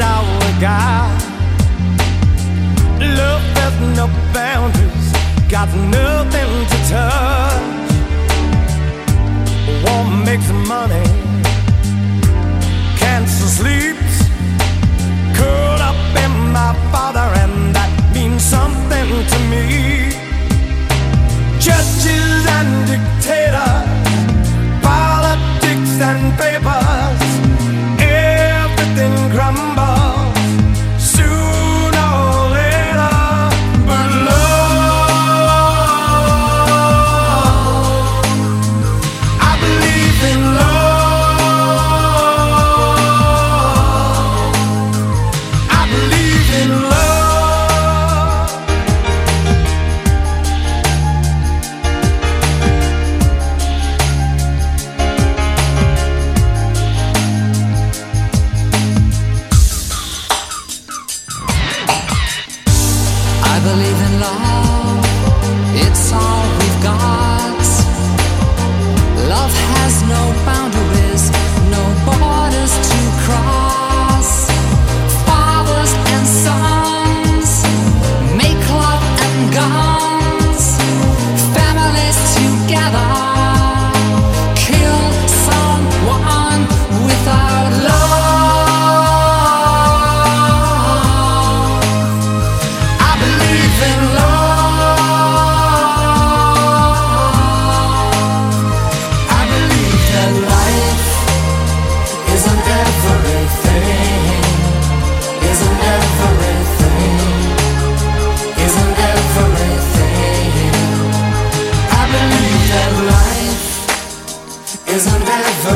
All we got, Love has no boundaries, got nothing to touch. Won't make some money, cancer sleeps, curled up in my father, and that means something to me. Judges and dictators, politics and paper.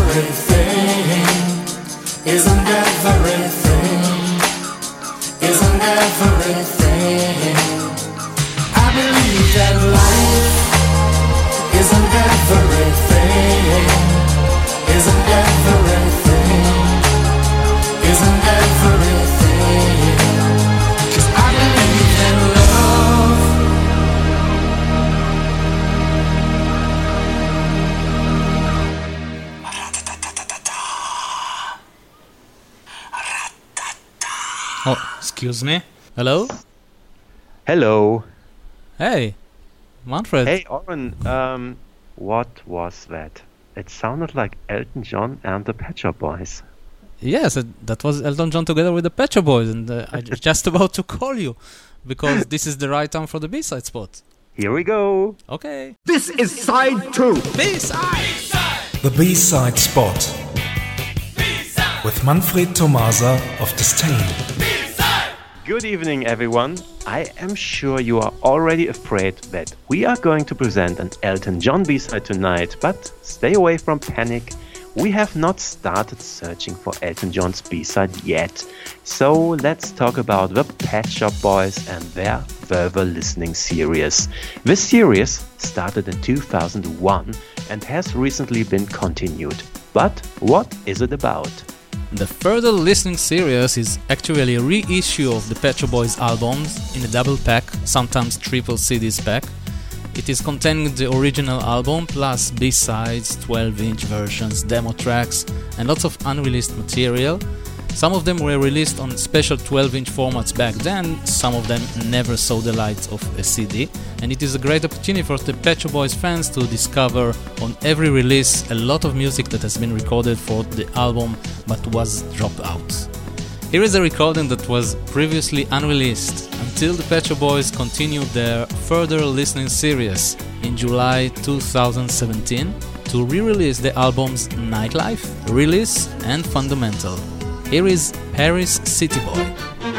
Everything, isn't everything? Isn't everything. I believe that life isn't everything, isn't everything, Oh, excuse me. Hello? Hello. Hey, Manfred. Hey, Oren. Um, what was that? It sounded like Elton John and the Pet Shop Boys. Yes, uh, that was Elton John together with the Pet Shop Boys, and uh, I was just about to call you because this is the right time for the B-side spot. Here we go. Okay. This is side two. B-side. The B-side spot B-side. with Manfred Tomasa of Disdain. Good evening, everyone. I am sure you are already afraid that we are going to present an Elton John B-side tonight, but stay away from panic. We have not started searching for Elton John's B-side yet. So let's talk about the Pet Shop Boys and their Further Listening series. This series started in 2001 and has recently been continued. But what is it about? The further listening series is actually a reissue of the Pet Shop Boys albums in a double pack, sometimes triple CDs pack. It is containing the original album plus B-sides, 12-inch versions, demo tracks, and lots of unreleased material. Some of them were released on special 12-inch formats back then, some of them never saw the light of a CD, and it is a great opportunity for the Pet Shop Boys fans to discover on every release a lot of music that has been recorded for the album but was dropped out. Here is a recording that was previously unreleased until the Pet Shop Boys continued their further listening series in July 2017 to re-release the albums Nightlife, Release and Fundamental. Here is Paris City Boy.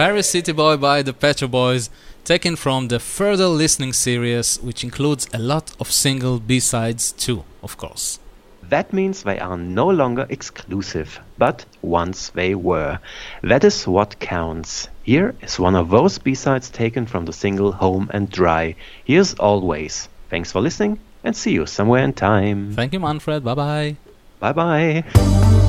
Paris City Boy by the Pet Shop Boys, taken from the Further Listening series, which includes a lot of single B-sides too, of course. That means they are no longer exclusive, but once they were. That is what counts. Here is one of those B-sides taken from the single Home and Dry. Here's Always. Thanks for listening and see you somewhere in time. Thank you, Manfred. Bye bye. Bye bye.